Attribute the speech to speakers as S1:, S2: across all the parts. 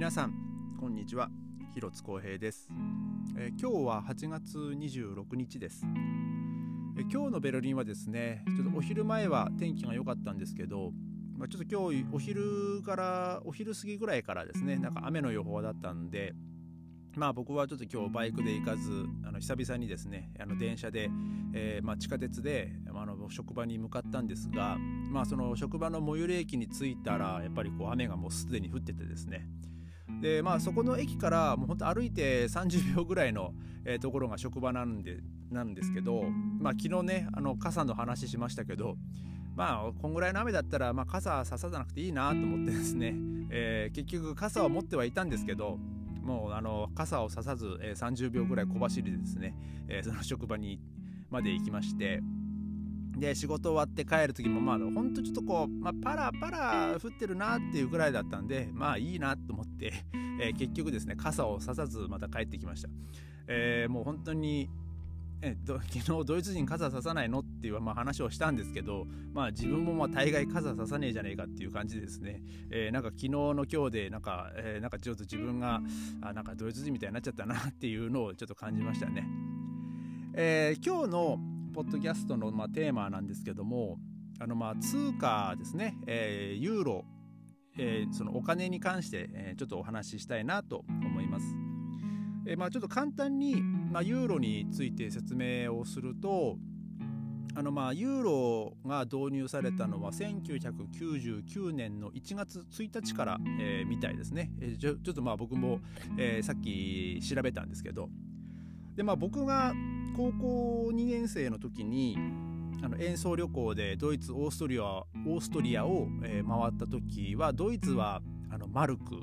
S1: 皆さんこんにちは。広津光平です、え、今日は8月26日です、え、今日のベルリンはですねちょっとお昼前は天気が良かったんですけどまあ、ちょっと今日お昼からお昼過ぎぐらいからですねなんか雨の予報だったんでまあ僕はちょっと今日バイクで行かずあの久々にですねあの電車で、えー、まあ、地下鉄で、あの職場に向かったんですが、まあ、その職場の最寄り駅に着いたらやっぱりこう雨がもうすでに降っててですね。でまあそこの駅からもうほんと歩いて30秒ぐらいの、えー、ところが職場なんでなんですけど、まあ、昨日ねあの傘の話しましたけどまあこんぐらいの雨だったら、まあ、傘ささなくていいなと思ってですね、えー、結局傘を持ってはいたんですけどもうあの傘をささず、えー、30秒ぐらい小走りでですね、えー、その職場にまで行きましてで仕事終わって帰る時もまあほんとちょっとこう、まあ、パラパラ降ってるなっていうぐらいだったんでまあいいなと思って、えー、結局ですね傘をささずまた帰ってきました、えー、もう本当にえ 昨日ドイツ人傘ささないのっていう、まあ、話をしたんですけど、まあ、自分もまあ大概傘ささねえじゃねえかっていう感じでですね、えー、なんか昨日の今日でなんか、えー、なんかちょっと自分があなんかドイツ人みたいになっちゃったなっていうのをちょっと感じましたね。えー、今日のポッドキャストのまあテーマなんですけどもあのまあ通貨ですね、えー、ユーロ、えー、そのお金に関して、えー、ちょっとお話ししたいなと思います。えー、まあちょっと簡単に、まあ、ユーロについて説明をするとあのまあユーロが導入されたのは1999年の1月1日から、えー、みたいですね、えー、ちょちょっとまあ僕も、えー、さっき調べたんですけどでまあ僕が高校2年生の時にあの演奏旅行でドイツオーストリアオーストリアを、えー、回った時はドイツはあのマルク。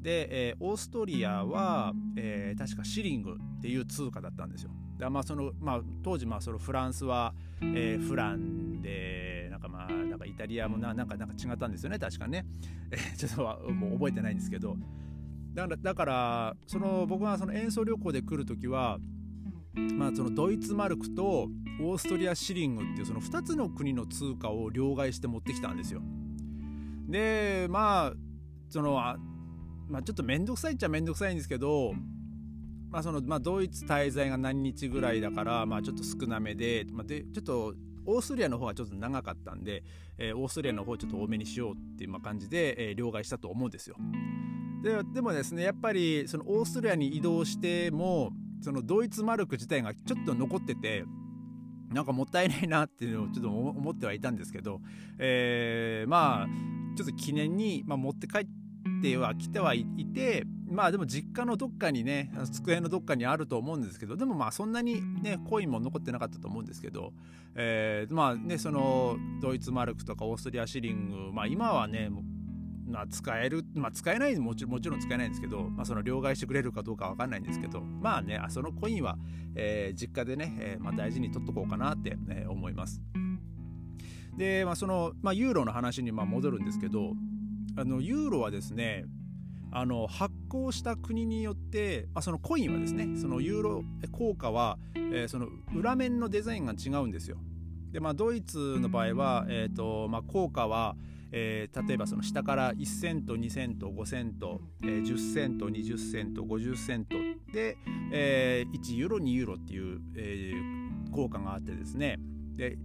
S1: で、えー、オーストリアは、えー、確かシリングっていう通貨だったんですよ。でまあそのまあ、当時まあそのフランスは、え、フランでなんかまあなんかイタリアもななんかなんか違ったんですよね確かね、え、ちょっとはもう覚えてないんですけど。だからだからその僕がその演奏旅行で来る時はまあ、そのドイツマルクとオーストリアシリングっていうその2つの国の通貨を両替して持ってきたんですよ。でまあそのあまあ、ちょっと面倒くさいっちゃ面倒くさいんですけど、まあそのまあ、ドイツ滞在が何日ぐらいだから、まあ、ちょっと少なめで,、まあ、でちょっとオーストリアの方はちょっと長かったんで、えー、オーストリアの方ちょっと多めにしようっていう感じで、えー、両替したと思うんですよ。ででもですねやっぱりそのオーストリアに移動してもそのドイツマルク自体がちょっと残っててなんかもったいないなっていうのをちょっと思ってはいたんですけど、えー、まあちょっと記念に、まあ、持って帰ってはきてはいてまあでも実家のどっかにね机のどっかにあると思うんですけどでもまあそんなにねコインも残ってなかったと思うんですけど、えー、まあねそのドイツマルクとかオーストリアシリングまあ今はねまあ、使える、まあ、使えないもちもちろん使えないんですけど、まあ、その両替してくれるかどうかわかんないんですけどまあねそのコインは、えー、実家でね、えーまあ、大事に取っとこうかなって、ね、思います。で、まあ、その、まあ、ユーロの話にまあ戻るんですけどあのユーロはですねあの発行した国によって、まあ、そのコインはですねそのユーロ硬貨は、えー、その裏面のデザインが違うんですよ。でまあドイツの場合は、えーとまあ、硬貨はえー、例えばその下から1セント2セント5セント、えー、10セント20セント50セントで、えー、1ユーロ2ユーロっていう、えー、効果があってですねで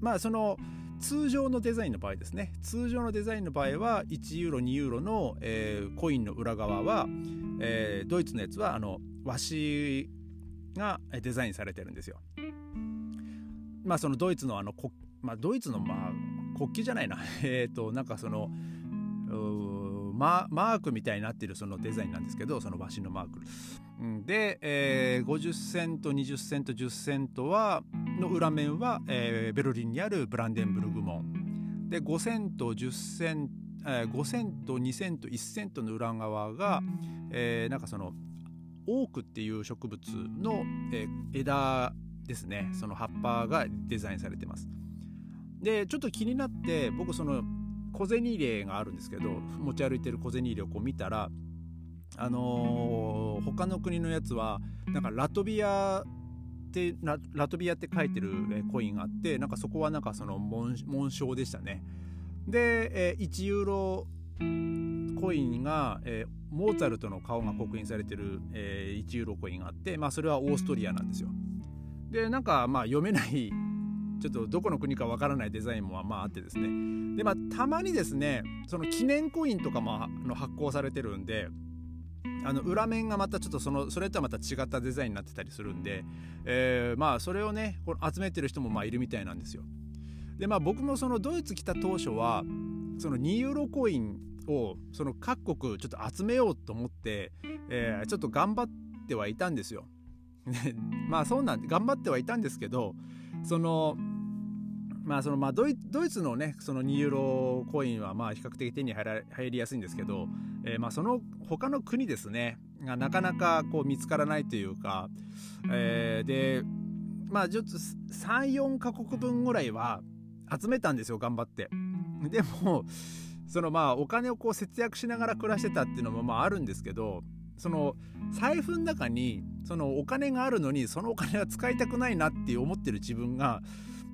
S1: まあその通常のデザインの場合ですね通常のデザインの場合は1ユーロ2ユーロの、えー、コインの裏側は、えー、ドイツのやつはあの和紙がデザインされてるんですよ。まあそのドイツのあのまあ、ドイツのまあ国旗じゃないな えっ、となんかそのマークみたいになってるそのデザインなんですけどその和紙のマーク。で、えー、50セント20セント10セントはの裏面は、えー、ベルリンにあるブランデンブルグ門で5セント10セントえー、5セント2セント1セントの裏側が、えー、なんかそのオークっていう植物の、えー、枝ですねその葉っぱがデザインされてます。でちょっと気になって僕その小銭入れがあるんですけど持ち歩いてる小銭入れをこう見たらあのー、他の国のやつはなんかラトビアってラトビアって書いてるコインがあってなんかそこはなんかその紋章でしたねで、えー、1ユーロコインが、え、モーツァルトの顔が刻印されてる、えー、1ユーロコインがあって、まあ、それはオーストリアなんですよ。でなんかまあ読めないちょっとどこの国かわからないデザインもまああってですねでまあたまにですねその記念コインとかもの発行されてるんであの裏面がまたちょっとそのそれとはまた違ったデザインになってたりするんで、えー、まあそれをねこの集めてる人もまあいるみたいなんですよ。でまあ僕もそのドイツ来た当初はその2ユーロコインをその各国ちょっと集めようと思って、えー、ちょっと頑張ってはいたんですよ。まあそうなん頑張ってはいたんですけどそのまあそのまあドイツのねその2ユーロコインはまあ比較的手に入りやすいんですけど、えー、まあその他の国ですねがなかなかこう見つからないというか、えー、でまあちょっと34カ国分ぐらいは集めたんですよ頑張って。でもそのまあお金をこう節約しながら暮らしてたっていうのもまああるんですけどその財布の中にそのお金があるのにそのお金は使いたくないなって思ってる自分が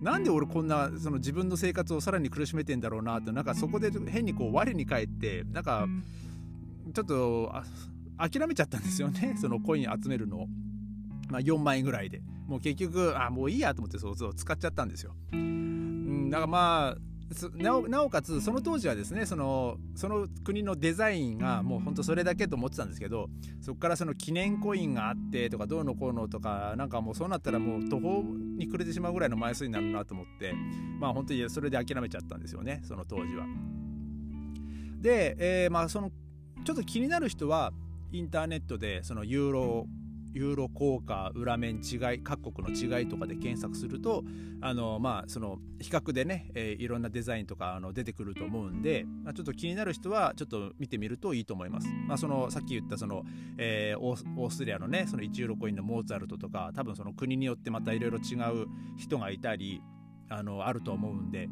S1: なんで俺こんなその自分の生活をさらに苦しめてんだろうなってなんかそこで変にこう我に返ってなんかちょっと諦めちゃったんですよねそのコイン集めるのまあ、4万円ぐらいで。もう結局あもういいやと思ってそうそう使っちゃったんですよ。うん、だからまあなおなおかつその当時はですねそのその国のデザインがもうほんとそれだけと思ってたんですけどそこからその記念コインがあってとかどうのこうのとかなんかもうそうなったらもう途方に暮れてしまうぐらいの枚数になるなと思ってまあ本当にそれで諦めちゃったんですよねその当時は。で、えー、まあそのちょっと気になる人はインターネットでそのユーロユーロ効果裏面違い各国の違いとかで検索するとあのまあその比較でね、えー、いろんなデザインとかあの出てくると思うんで、まあ、ちょっと気になる人はちょっと見てみるといいと思います。まあ、そのさっき言ったその、えー、オーストリアのねその1ユーロコインのモーツァルトとか多分その国によってまたいろいろ違う人がいたりあのあると思うんで。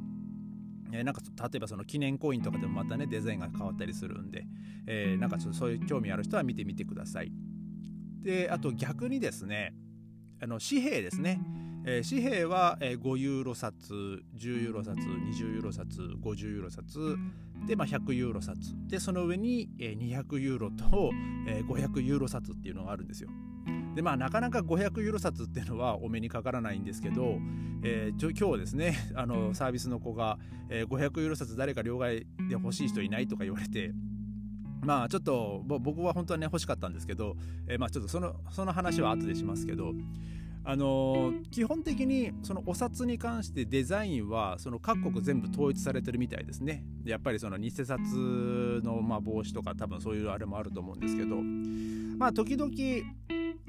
S1: え、なんか例えばその記念コインとかでもまたねデザインが変わったりするんで、えー、なんかちょっとそういう興味ある人は見てみてください。であと逆にですねあの紙幣ですね、えー、紙幣は、え、5ユーロ札10ユーロ札20ユーロ札50ユーロ札で、まあ、100ユーロ札でその上に、え、200ユーロと、え、500ユーロ札っていうのがあるんですよ。でまあなかなか500ユーロ札っていうのはお目にかからないんですけど、えー、今日ですねあのサービスの子が、えー、500ユーロ札誰か両替で欲しい人いないとか言われてまあちょっと僕は本当はね欲しかったんですけど、えー、まあちょっとそのその話は後でしますけどあのー、基本的にそのお札に関してデザインはその各国全部統一されてるみたいですね。やっぱりその偽札のまあ帽子とか多分そういうあれもあると思うんですけど。まあ時々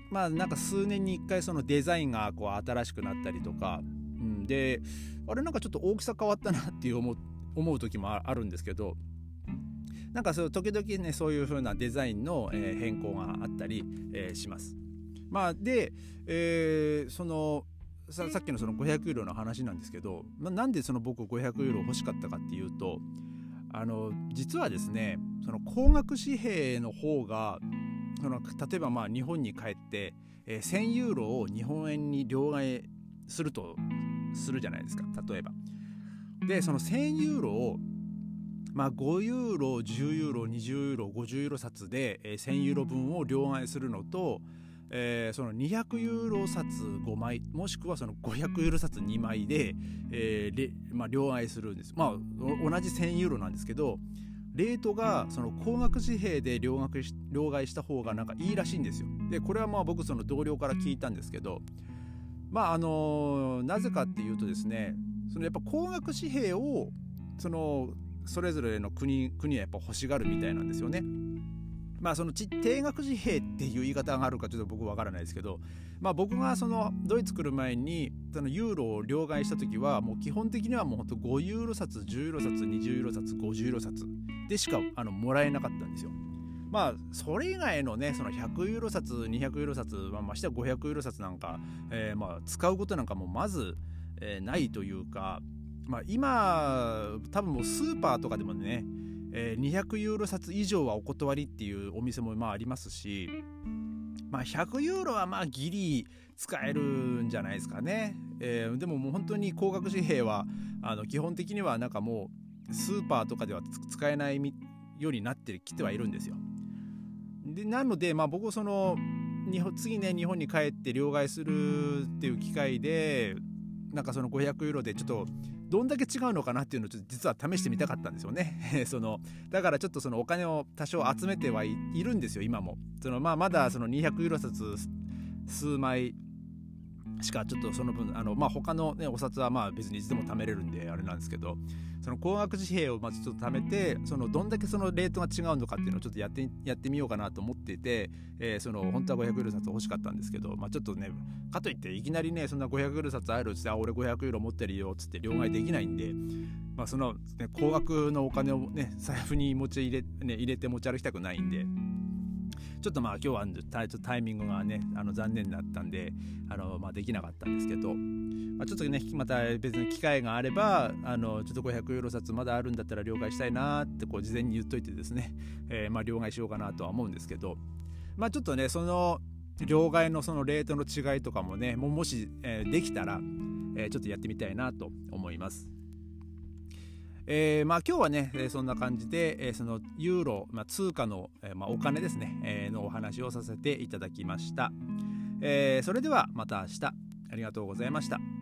S1: まあなんか数年に1回そのデザインがこう新しくなったりとか、うん、であれなんかちょっと大きさ変わったなっていう思う思う時もあるんですけど。なんかそう時々ねそういう風なデザインの、変更があったり、します。まあで、えー、そのささっきのその500ユーロの話なんですけど、まあ、なんでその僕500ユーロ欲しかったかっていうとあの実はですねその高額紙幣の方がその例えばまあ日本に帰って、えー、1000ユーロを日本円に両替するとするじゃないですか例えば。でその1000ユーロをまあ、5ユーロ10ユーロ20ユーロ50ユーロ札で、えー、1000ユーロ分を両替するのと、えー、その200ユーロ札5枚もしくはその500ユーロ札2枚で、えーまあ、両替するんです。まあ同じ1000ユーロなんですけどレートがその高額紙幣で両額両替した方がなんかいいらしいんですよ。でこれはまあ僕その同僚から聞いたんですけどまああのなぜかっていうとですねそのやっぱ高額紙幣をそのそれぞれの国国はやっぱ欲しがるみたいなんですよね。まあその定額紙幣っていう言い方があるかちょっと僕わからないですけど、まあ、僕がそのドイツ来る前にそのユーロを両替した時はもう基本的にはもうほんと5ユーロ札10ユーロ札20ユーロ札50ユーロ札でしかあのもらえなかったんですよ。まあそれ以外のねその100ユーロ札200ユーロ札、まあ、ましては500ユーロ札なんか、えー、まあ使うことなんかもまず、えー、ないというかまあ、今多分もうスーパーとかでもね、えー、200ユーロ札以上はお断りっていうお店もまあありますし、まあ、100ユーロはまあギリ使えるんじゃないですかね、えー、でももう本当に高額紙幣はあの基本的にはなんかもうスーパーとかでは使えないようになってきてはいるんですよ。でなので、まあ、僕その日本次ね日本に帰って両替するっていう機会でなんかその500ユーロでちょっとどんだけ違うのかなっていうのをちょっと実は試してみたかったんですよね。そのだからちょっとそのお金を多少集めてはいるんですよ今も。そのまあまだその200ユーロ札数枚しかちょっとその分あの、まあ、他の、ね、お札はまあ別にいつでも貯めれるんであれなんですけどその高額紙幣をまずちょっと貯めてそのどんだけそのレートが違うのかっていうのをちょっとやってやってみようかなと思っていて、えー、その本当は500ユーロ札欲しかったんですけど、まあ、ちょっとねかといっていきなりねそんな500ユーロ札あるうちであ俺500ユーロ持ってるよっつって両替できないんで、まあ、その、ね、高額のお金をね財布に持ち入れ,、ね、入れて持ち歩きたくないんで。ちょっとまあ今日はタイタイミングがねあの残念だったんであの、まあ、できなかったんですけど、まあ、ちょっとねまた別に機会があればあのちょっと500ユーロ札まだあるんだったら両替したいなってこう事前に言っといてですね、えー、まあ両替しようかなとは思うんですけどまあちょっとねその両替のそのレートの違いとかもねもし、えー、できたら、えー、ちょっとやってみたいなと思います。えー、まあ、今日はね、そんな感じで、えそのユーロ、まあ、通貨の、えまあ、お金ですね、えのお話をさせていただきました、えそれではまた明日ありがとうございました。